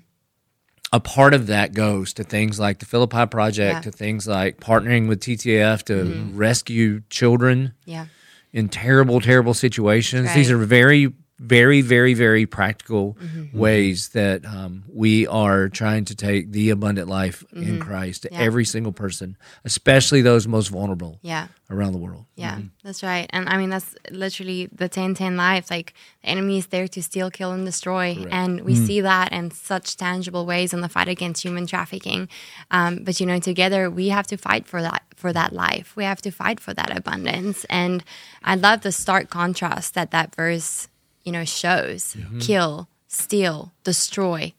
a part of that goes to things like the Philippi Project, Yeah. to things like partnering with TTF to mm-hmm. rescue children Yeah. in terrible, terrible situations. These are very, very, very, very practical mm-hmm. Mm-hmm. ways that um, we are trying to take the abundant life in mm-hmm. Christ to Yeah. every single person, especially those most vulnerable Yeah. around the world. Yeah, that's right. And I mean, that's literally the 10 10 lives. Like, the enemy is there to steal, kill, and destroy. And we mm. see that in such tangible ways in the fight against human trafficking. Um, but, you know, together we have to fight for that. For that life, we have to fight for that abundance, and I love the stark contrast that that verse, you know, shows: kill, steal, destroy,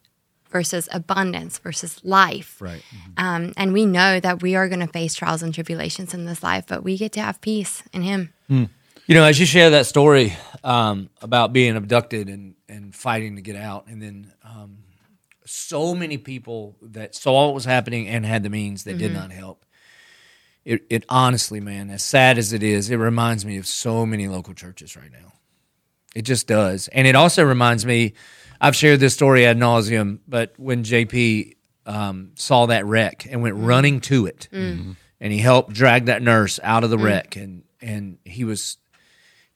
versus abundance versus life. Right. Um, and we know that we are going to face trials and tribulations in this life, but we get to have peace in Him. You know, as you share that story um, about being abducted and, and fighting to get out, and then um, so many people that saw what was happening and had the means that did not help. It, it honestly, man, as sad as it is, it reminds me of so many local churches right now. It just does. And it also reminds me, I've shared this story ad nauseum, but when JP um, saw that wreck and went running to it, and he helped drag that nurse out of the wreck, and and he was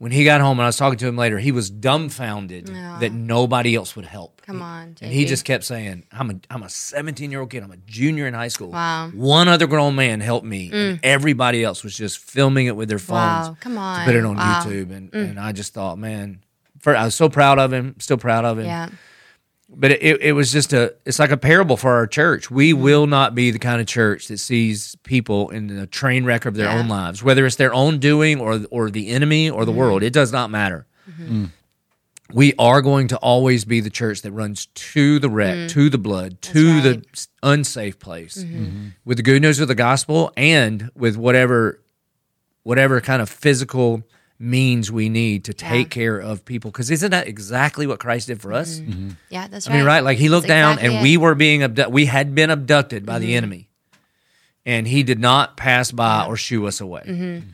when he got home, and I was talking to him later, he was dumbfounded that nobody else would help. Come on, And he just kept saying, "I'm a I'm a 17 year old kid. I'm a junior in high school. Wow. Mm. One other grown man helped me, and everybody else was just filming it with their phones. Wow, come to put it on on. Wow. Mm. YouTube. And and I just thought, man, for, I was so proud of him. Still proud of him. Yeah. But it, it was just a it's like a parable for our church. We Mm-hmm. will not be the kind of church that sees people in the train wreck of their Yeah. own lives, whether it's their own doing or or the enemy or Mm-hmm. the world. It does not matter. We are going to always be the church that runs to the wreck, to the blood, to Mm. right. Mm-hmm. the s- unsafe place, with the good news of the gospel and with whatever whatever kind of physical means we need to take care of people. Because isn't that exactly what Christ did for us? Mm-hmm. Mm-hmm. Yeah, that's right. I mean, right? Like he looked That's down exactly and it. we were being abducted. We had been abducted by the mm-hmm. enemy, and he did not pass by or shoo us away.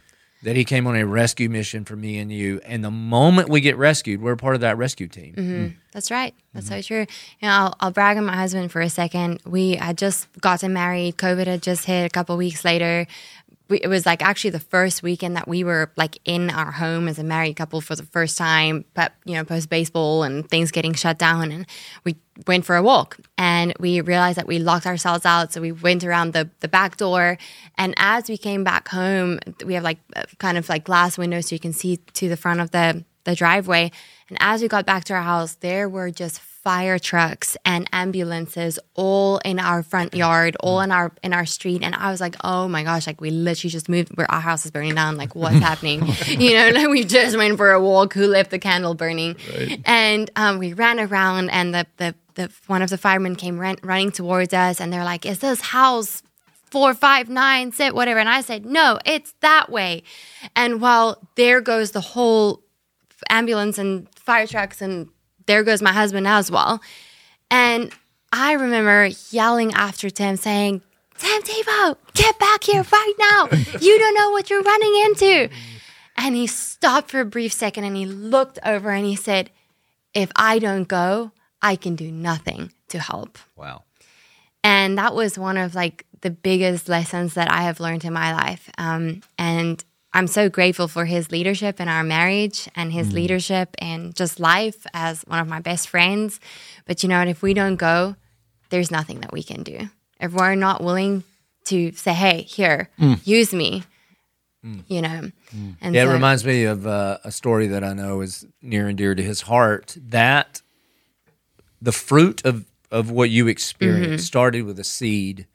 That he came on a rescue mission for me and you. And the moment we get rescued, we're part of that rescue team. That's right. That's so true. You know, I'll, I'll brag on my husband for a second. We had just gotten married. COVID had just hit a couple weeks later. We, it was like actually the first weekend that we were like in our home as a married couple for the first time, but you know, post baseball and things getting shut down. And we went for a walk and we realized that we locked ourselves out. So we went around the, the back door. And as we came back home, we have like kind of like glass windows so you can see to the front of the the driveway. And as we got back to our house, there were just fire trucks and ambulances all in our front yard, all in our in our street. And I was like, oh my gosh, like we literally just moved where our house is burning down. Like *laughs* what's happening? You know, like we just went for a walk. Who left the candle burning? And um, we ran around, and the the the one of the firemen came ran, running towards us, and they're like, "Is this house four, five, nine, sit, whatever. And I said, no, it's that way. And while there goes the whole ambulance and fire trucks, and there goes my husband as well. And I remember yelling after Tim, saying, Tim Tebow, get back here right now. You don't know what you're running into. And he stopped for a brief second and he looked over and he said, If I don't go, I can do nothing to help. Wow. And that was one of like the biggest lessons that I have learned in my life. Um, and I'm so grateful for his leadership in our marriage and his leadership in just life as one of my best friends. But you know what? If we don't go, there's nothing that we can do. If we're not willing to say, hey, here, use me, you know. And Yeah, so- it reminds me of uh, a story that I know is near and dear to his heart. That the fruit of of what you experienced Mm-hmm. started with a seed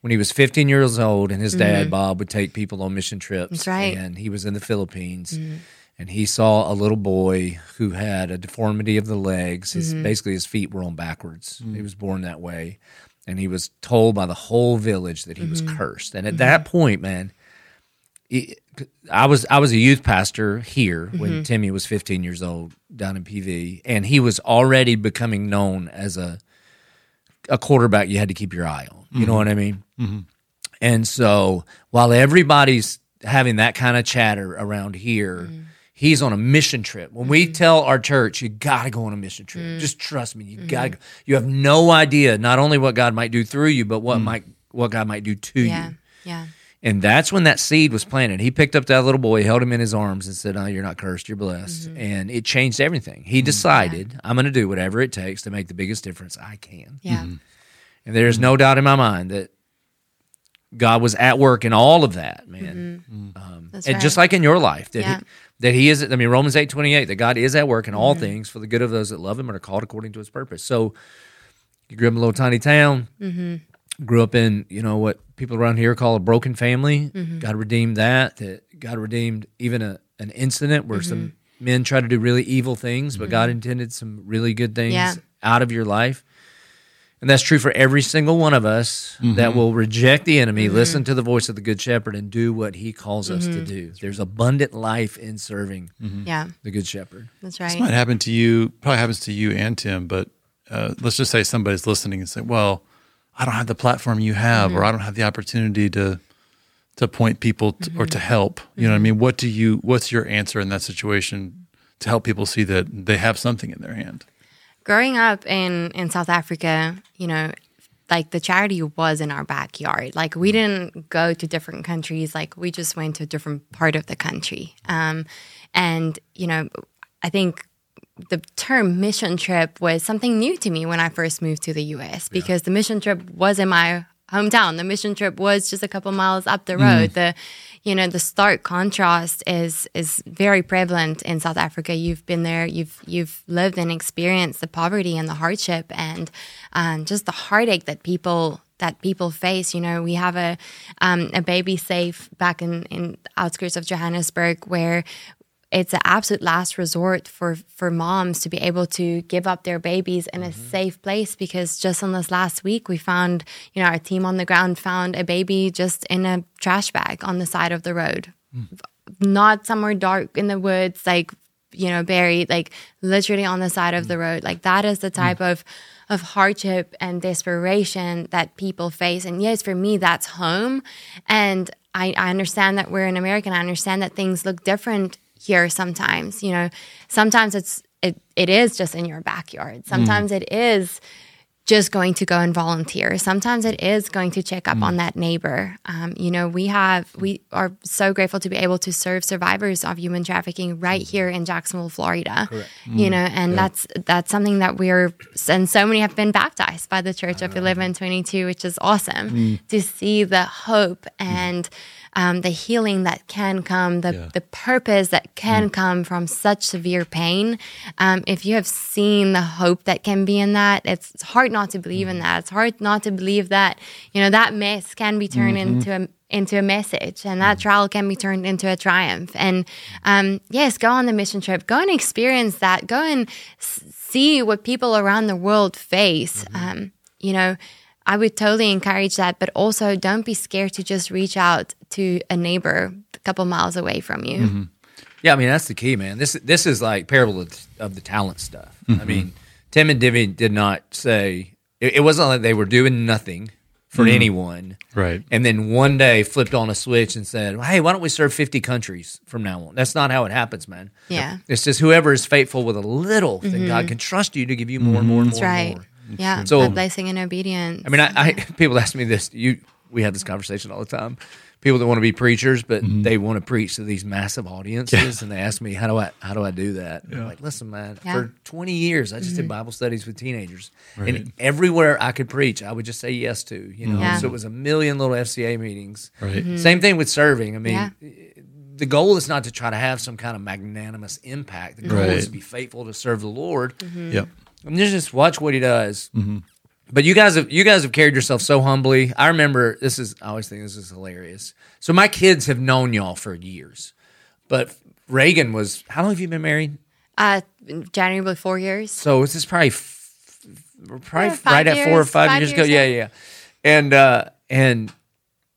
when he was 15 years old, and his dad Bob would take people on mission trips. Mm-hmm. That's right. Mm-hmm. And he was in the Philippines. And he saw a little boy who had a deformity of the legs. His, Mm-hmm. Basically, his feet were on backwards. He was born that way. And he was told by the whole village that he was Mm-hmm. cursed. And at that point, man, it- I was I was a youth pastor here Mm-hmm. when Timmy was 15 years old down in PV, and he was already becoming known as a a quarterback you had to keep your eye on. You know mm-hmm. what I mean? Mm-hmm. And so while everybody's having that kind of chatter around here, mm. he's on a mission trip. When we mm. tell our church, you got to go on a mission trip. Mm. Just trust me, you mm-hmm. got to. You have no idea not only what God might do through you, but what might what God might do to yeah, you. yeah. And that's when that seed was planted. He picked up that little boy, held him in his arms, and said, "Oh, you're not cursed. You're blessed." And it changed everything. He decided, "I'm going to do whatever it takes to make the biggest difference I can." Yeah. And there's no doubt in my mind that God was at work in all of that, man. Mm-hmm. Mm. Um, That's And right. just like in your life, that Yeah. he, that He is. I mean, Romans eight twenty eight, that God is at work in all mm-hmm. things for the good of those that love Him and are called according to His purpose. So, you grew up in a little tiny town. Mm-hmm. Grew up in you know what people around here call a broken family. God redeemed that. That God redeemed even a an incident where some men tried to do really evil things, but God intended some really good things Yeah. out of your life. And that's true for every single one of us Mm-hmm. that will reject the enemy, listen to the voice of the good shepherd, and do what he calls us Mm-hmm. to do. There's abundant life in serving Yeah, the good shepherd. that's right. This might happen to you, probably happens to you and Tim, but uh, let's just say somebody's listening and say, well, I don't have the platform you have, Mm-hmm. or I don't have the opportunity to to point people to, or Mm-hmm. to help. You know what I mean? What do you? What's your answer in that situation to help people see that they have something in their hand? Growing up in in South Africa, you know, like the charity was in our backyard. Like we didn't go to different countries. Like we just went to a different part of the country. Um, and you know, I think the term mission trip was something new to me when I first moved to the US because the mission trip was in my hometown. The mission trip was just a couple miles up the road. The you know the stark contrast is is very prevalent in South Africa. You've been there. You've you've lived and experienced the poverty and the hardship and um, just the heartache that people that people face. You know, we have a um, a baby safe back in in outskirts of Johannesburg where it's an absolute last resort for for moms to be able to give up their babies in a mm-hmm. safe place because just on this last week we found you know our team on the ground found a baby just in a trash bag on the side of the road. Mm. Not somewhere dark in the woods like you know buried like literally on the side of mm. the road. Like that is the type mm. of of hardship and desperation that people face. And yes for me that's home. And I, I understand that we're in America and I understand that things look different here sometimes you know? Sometimes it's it, it is just in your backyard. Sometimes it is just going to go and volunteer. Sometimes it is going to check up on that neighbor. Um, you know, we have we are so grateful to be able to serve survivors of human trafficking right here in Jacksonville, Florida. You know, and that's that's something that we're and so many have been baptized by the Church of Eleven Twenty Two, which is awesome to see the hope and. Um, the healing that can come, the, Yeah. the purpose that can come from such severe pain. Um, if you have seen the hope that can be in that, it's, it's hard not to believe in that. It's hard not to believe that you know that mess can be turned into a into a message, and that trial can be turned into a triumph. And um, yes, go on the mission trip, go and experience that, go and s- see what people around the world face. Um, you know. I would totally encourage that, but also don't be scared to just reach out to a neighbor a couple miles away from you. Mm-hmm. Yeah, I mean that's the key, man. This this is like parable of, of the talent stuff. I mm-hmm. mean, Tim and Demi did not say it, it wasn't like they were doing nothing for mm-hmm. anyone, Right. And then one day flipped on a switch and said, "Hey, why don't we serve fifty countries from now on?" That's not how it happens, man. Yeah. it's just whoever is faithful with a little, then God can trust you to give you more and more and That's more. right. More. Yeah. So- by blessing and obedience. I mean, I, I *laughs* people ask me this. You, we have this conversation all the time. People that want to be preachers, but mm-hmm. they want to preach to these massive audiences, and they ask me, "How do I, how do I do that?" I'm like, "Listen, man. Yeah. For 20 years, I just did mm-hmm. Bible studies with teenagers, and everywhere I could preach, I would just say yes to. You know, Yeah. so it was a million little FCA meetings. Right. Same thing with serving. I mean, Yeah. the goal is not to try to have some kind of magnanimous impact. The goal Right. is to be faithful to serve the Lord. Yep. I mean, just watch what he does. But you guys have you guys have carried yourself so humbly. I remember this is I always think this is hilarious. So my kids have known y'all for years, but Reagan was how long have you been married? uh, January was four years. So this is probably f- probably Yeah, right at four or five, five years ago. years, Yeah, yeah. yeah. And uh, and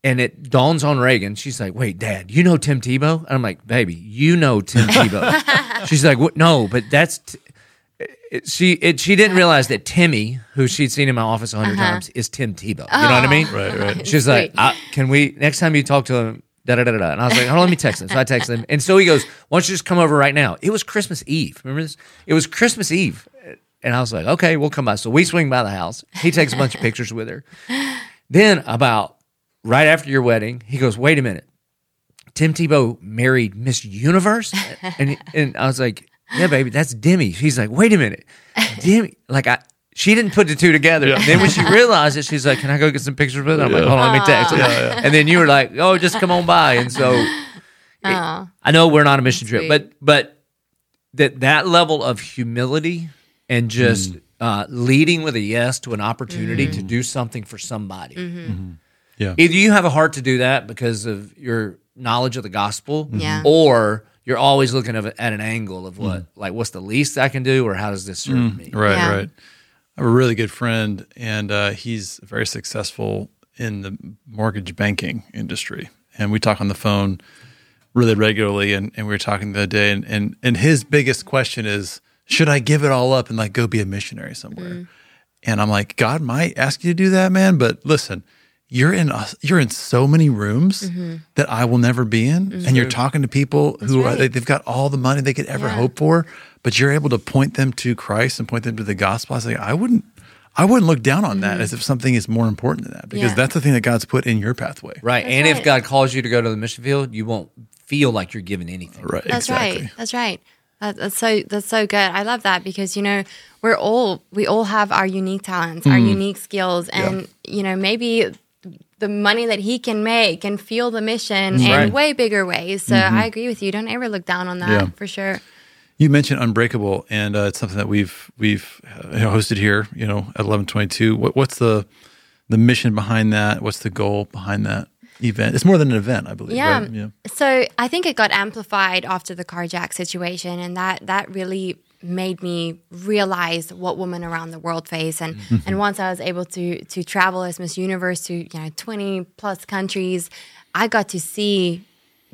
and it dawns on Reagan. She's like, "Wait, Dad, you know Tim Tebow?" And I'm like, "Baby, you know Tim Tebow." *laughs* She's like, "What? No, but that's." T- it, she it, she didn't realize that Timmy, who she'd seen in my office a 100 uh-huh. times, is Tim Tebow. You know what I mean? Oh. Right. Right. She's like, I, "Can we next time you talk to him?" Da, da, da, da, da. And I was like, "Hold on, let me text him." So I texted him, and so he goes, "Why don't you just come over right now?" It was Christmas Eve. Remember this? It was Christmas Eve, and I was like, "Okay, we'll come by." So we swing by the house. He takes a bunch of pictures with her. Then about right after your wedding, he goes, "Wait a minute, Tim Tebow married Miss Universe," and and I was like, "Yeah, baby, that's Demi." She's like, "Wait a minute, Demi." Like I, she didn't put the two together. Then when she realized it, she's like, "Can I go get some pictures with?" Her? I'm like, "Hold on, let me text." her." And then you were like, "Oh, just come on by." And so Oh, I know we're not a mission trip, but but that that level of humility and just mm. uh, leading with a yes to an opportunity to do something for somebody. Mm-hmm. Yeah. Either you have a heart to do that because of your knowledge of the gospel, Yeah. or you're always looking at an angle of what, mm. like, what's the least I can do, or how does this serve mm, me? Right. Yeah. Right. I have a really good friend, and uh, he's very successful in the mortgage banking industry. And we talk on the phone really regularly. And, and we were talking the other day, and, and, and his biggest question is, should I give it all up and like go be a missionary somewhere? Mm. And I'm like, God might ask you to do that, man. But listen, you're in a, you're in so many rooms mm-hmm. that I will never be in, mm-hmm. and you're talking to people who right. they, they've got all the money they could ever Yeah. hope for, but you're able to point them to Christ and point them to the gospel. I was like, I wouldn't. I wouldn't look down on that mm-hmm. as if something is more important than that because Yeah. that's the thing that God's put in your pathway. Right. That's and if. God calls you to go to the mission field, you won't feel like you're giving anything. Right. That's exactly. right. That's right. That, that's so that's so good. I love that because you know we're all we all have our unique talents, our mm. unique skills, and you know maybe the money that he can make and fuel the mission in Right. way bigger ways. So I agree with you. Don't ever look down on that Yeah. for sure. You mentioned Unbreakable, and uh, it's something that we've we've uh, you know, hosted here. You know, at eleven twenty two. What, what's the the mission behind that? What's the goal behind that event? It's more than an event, I believe. Yeah. right? yeah. So I think it got amplified after the carjack situation, and that that really made me realize what women around the world face. And and once I was able to to travel as Miss Universe to you know twenty plus countries, I got to see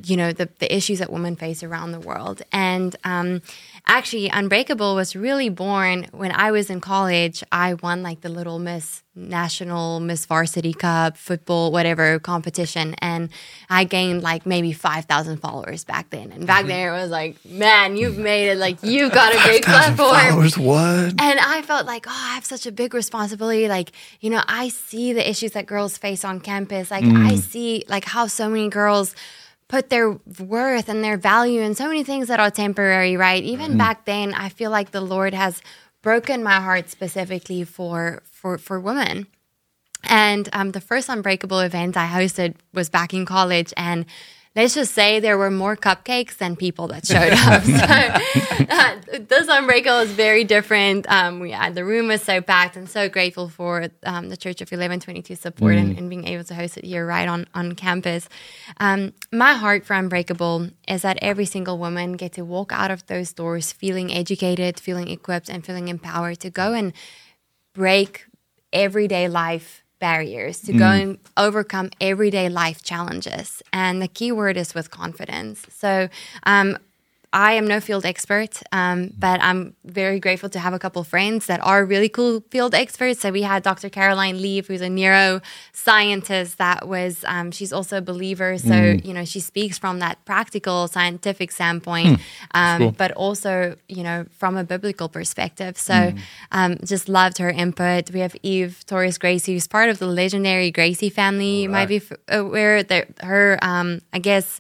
you know the the issues that women face around the world. And um, actually, Unbreakable was really born when I was in college. I won like the Little Miss National Miss Varsity Cup football whatever competition, and I gained like maybe five thousand followers back then. And back mm-hmm. then it was like, man, you've made it. Like you've got a big platform. Followers, what? And I felt like, oh, I have such a big responsibility. Like, you know, I see the issues that girls face on campus. Like, I mm. see like how so many girls put their worth and their value in so many things that are temporary, right? Even back then, I feel like the Lord has broken my heart specifically for for for women. And um, the first Unbreakable event I hosted was back in college, and let's just say there were more cupcakes than people that showed up. *laughs* so uh, this Unbreakable is very different. Um, we had, the room was so packed, and so grateful for um, the Church of Eleven Twenty Two support and, and being able to host it here right on on campus. Um, my heart for Unbreakable is that every single woman get to walk out of those doors feeling educated, feeling equipped, and feeling empowered to go and break everyday life barriers, to go and overcome everyday life challenges. And the key word is with confidence. So, um, I am no field expert, um, but I'm very grateful to have a couple friends that are really cool field experts. So we had Dr. Caroline Leaf, who's a neuroscientist that was, um, she's also a believer. So, you know, she speaks from that practical scientific standpoint, um, cool. but also, you know, from a biblical perspective. So um, just loved her input. We have Eve Torres Gracie, who's part of the legendary Gracie family. You might be f- aware that her, um, I guess,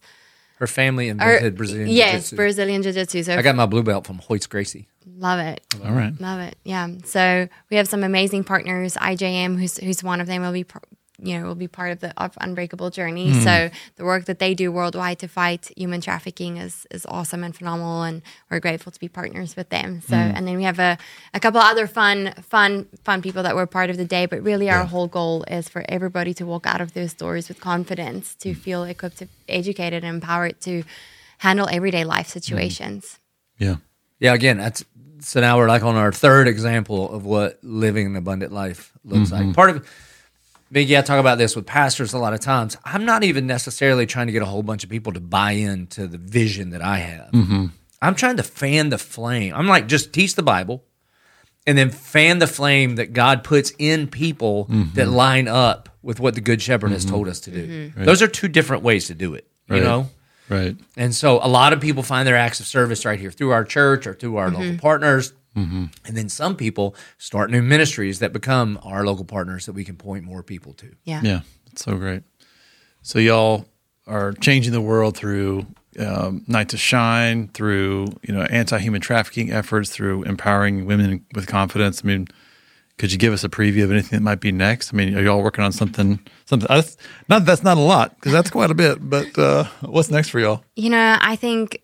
Her family or, invented Brazilian yes, Jiu-Jitsu. Brazilian Jiu Jitsu. So I got my blue belt from Royce Gracie. love it. All right. Love it. Yeah. So we have some amazing partners. IJM, who's who's one of them, will be par- you know will be part of the of Unbreakable journey. Mm-hmm. So the work that they do worldwide to fight human trafficking is is awesome and phenomenal, and we're grateful to be partners with them. So mm. and then we have a, a couple other fun fun fun people that were part of the day. But really, our whole goal is for everybody to walk out of those doors with confidence, to mm. feel equipped, to, educated, and empowered to handle everyday life mm-hmm. situations. Yeah. Yeah, again, that's so now we're like on our third example of what living an abundant life looks mm-hmm. like. Part of Big, yeah, I talk about this with pastors a lot of times. I'm not even necessarily trying to get a whole bunch of people to buy into the vision that I have. Mm-hmm. I'm trying to fan the flame. I'm like, just teach the Bible and then fan the flame that God puts in people that mm-hmm. line up with what the Good Shepherd has mm-hmm. told us to do. Those are two different ways to do it, you Right. know? Right. And so a lot of people find their acts of service right here through our church or through our local partners. And then some people start new ministries that become our local partners that we can point more people to. Yeah. Yeah. That's so great. So y'all are changing the world through um, Night to Shine, through you know anti-human trafficking efforts, through empowering women with confidence. I mean, could you give us a preview of anything that might be next? I mean, are y'all working on something? Something? uh, Not that's not a lot because that's quite a bit. But uh, what's next for y'all? you know i think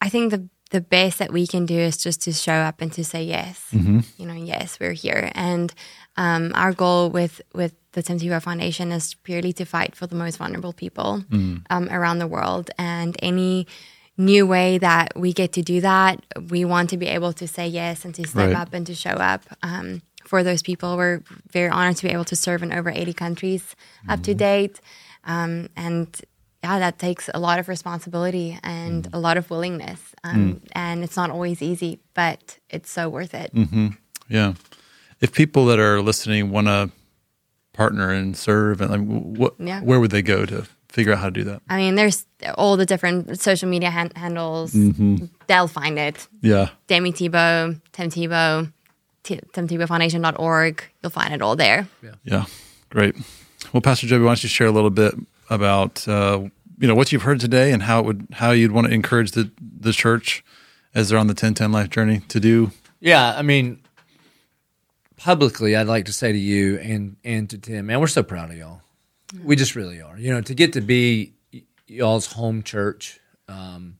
i think the the best that we can do is just to show up and to say yes you know yes we're here and um, our goal with with the Tim Tebow Foundation is purely to fight for the most vulnerable people um, around the world and any new way that we get to do that. We want to be able to say yes and to step Right. up and to show up um, for those people. We're very honored to be able to serve in over 80 countries up to date. Um, and yeah, that takes a lot of responsibility and a lot of willingness. Um, And it's not always easy, but it's so worth it. Yeah. If people that are listening want to partner and serve, and like, what, Yeah. where would they go to figure out how to do that? I mean, there's all the different social media han- handles. They'll find it. Yeah. Demi Tebow, Tim Tebow, T- TimTebowFoundation.org. You'll find it all there. Yeah. Great. Well, Pastor Joby, why don't you share a little bit about uh, you know what you've heard today and how it would how you'd want to encourage the the church as they're on the 1010 life journey to do Yeah, I mean, publicly, I'd like to say to you and and to Tim, man, we're so proud of y'all. We just really are. You know, to get to be y- y'all's home church. Um,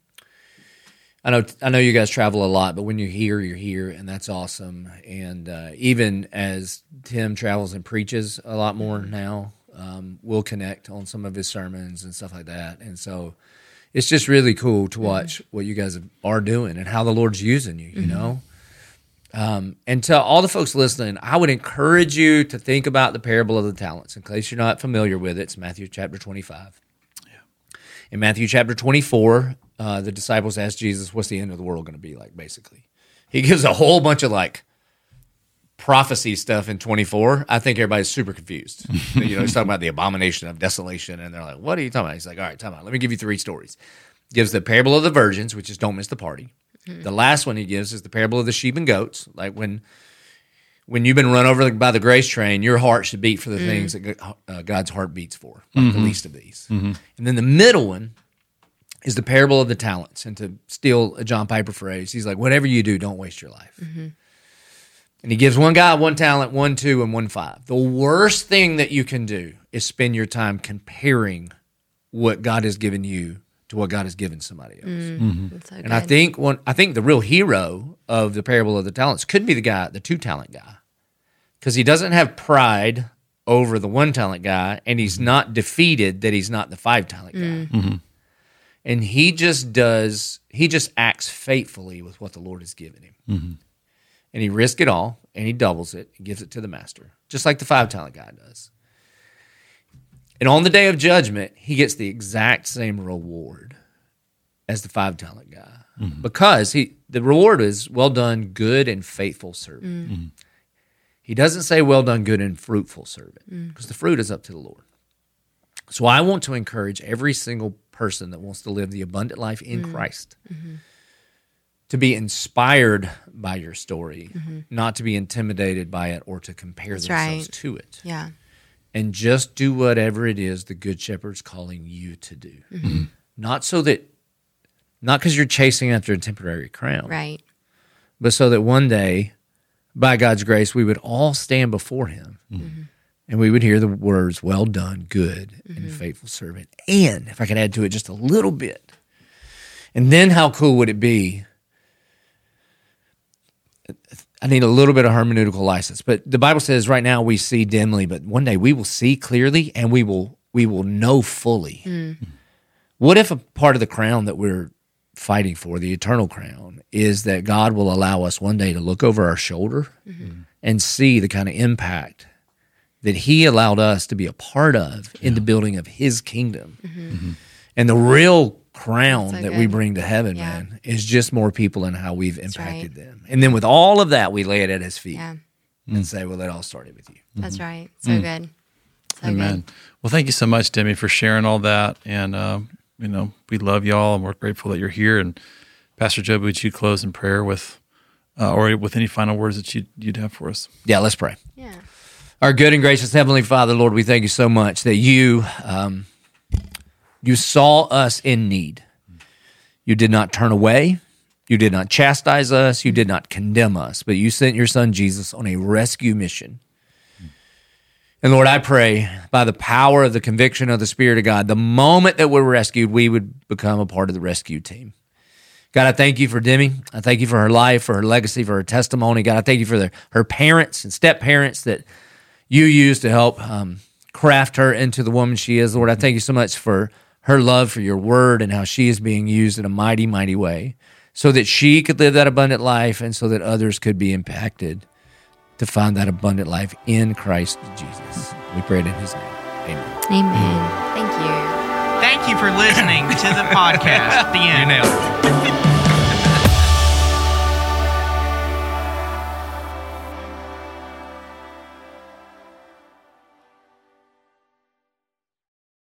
I know I know you guys travel a lot, but when you're here, you're here, and that's awesome. And uh, even as Tim travels and preaches a lot more now, um, we'll connect on some of his sermons and stuff like that. And so it's just really cool to watch what you guys are doing and how the Lord's using you. You know. Um, and to all the folks listening, I would encourage you to think about the parable of the talents. In case you're not familiar with it, it's Matthew chapter 25. In Matthew chapter 24, uh, the disciples asked Jesus, What's the end of the world going to be like, basically? He gives a whole bunch of like prophecy stuff in 24. I think everybody's super confused. *laughs* you know, he's talking about the abomination of desolation, and they're like, What are you talking about? He's like, All right, time out. Let me give you three stories. Gives the parable of the virgins, which is don't miss the party. Mm-hmm. The last one he gives is the parable of the sheep and goats. Like when when you've been run over by the grace train, your heart should beat for the mm. things that uh, God's heart beats for, like the mm-hmm. least of these. Mm-hmm. And then the middle one is the parable of the talents. And to steal a John Piper phrase, he's like, whatever you do, don't waste your life. And he gives one guy one talent, one two, and one five. The worst thing that you can do is spend your time comparing what God has given you to what God has given somebody else. Mm, mm-hmm. That's so And I think one, I think the real hero of the parable of the talents could be the guy, the two talent guy, because he doesn't have pride over the one talent guy, and he's mm-hmm. not defeated that he's not the five talent guy. Mm. Mm-hmm. And he just does, he just acts faithfully with what the Lord has given him, and he risks it all, and he doubles it, and gives it to the master, just like the five talent guy does. And on the day of judgment, he gets the exact same reward as the five talent guy. Mm-hmm. Because he the reward is well done, good and faithful servant. Mm. Mm-hmm. He doesn't say well done, good and fruitful servant mm. because the fruit is up to the Lord. So I want to encourage every single person that wants to live the abundant life in mm. Christ mm-hmm. To be inspired by your story, not to be intimidated by it or to compare That's themselves right. to it Yeah. and just do whatever it is the good shepherd's calling you to do. Mm-hmm. Not so that, not because you're chasing after a temporary crown, Right. but so that one day, by God's grace, we would all stand before Him Mm-hmm. and we would hear the words, Well done, good Mm-hmm. and faithful servant. And if I could add to it just a little bit, and then how cool would it be? I need a little bit of hermeneutical license, but the Bible says right now we see dimly, but one day we will see clearly and we will we will know fully. Mm. What if a part of the crown that we're fighting for, the eternal crown, is that God will allow us one day to look over our shoulder mm-hmm. mm. and see the kind of impact that He allowed us to be a part of in the building of His kingdom. Mm-hmm. Mm-hmm. And the real crown So that we bring to heaven, Yeah. man, is just more people and how we've right. impacted them. And then with all of that, we lay it at His feet Yeah. and say, well, it all started with you. That's right. So good. So Amen. good. Well, thank you so much, Demi, for sharing all that. And, uh, you know, we love y'all and we're grateful that you're here. And Pastor Joby, would you close in prayer with, uh, or with any final words that you'd, you'd have for us? Yeah, let's pray. Yeah. Our good and gracious Heavenly Father, Lord, we thank you so much that you um, you saw us in need. You did not turn away. You did not chastise us. You did not condemn us, but you sent your son Jesus on a rescue mission. And Lord, I pray by the power of the conviction of the Spirit of God, the moment that we're rescued, we would become a part of the rescue team. God, I thank you for Demi. I thank you for her life, for her legacy, for her testimony. God, I thank you for the, her parents and step parents that you used to help um, craft her into the woman she is. Lord, I thank you so much for her her love for your word and how she is being used in a mighty, mighty way so that she could live that abundant life and so that others could be impacted to find that abundant life in Christ Jesus. We pray it in his name. Amen. Amen. Thank you. Thank you for listening to the podcast. The end. You nailed it.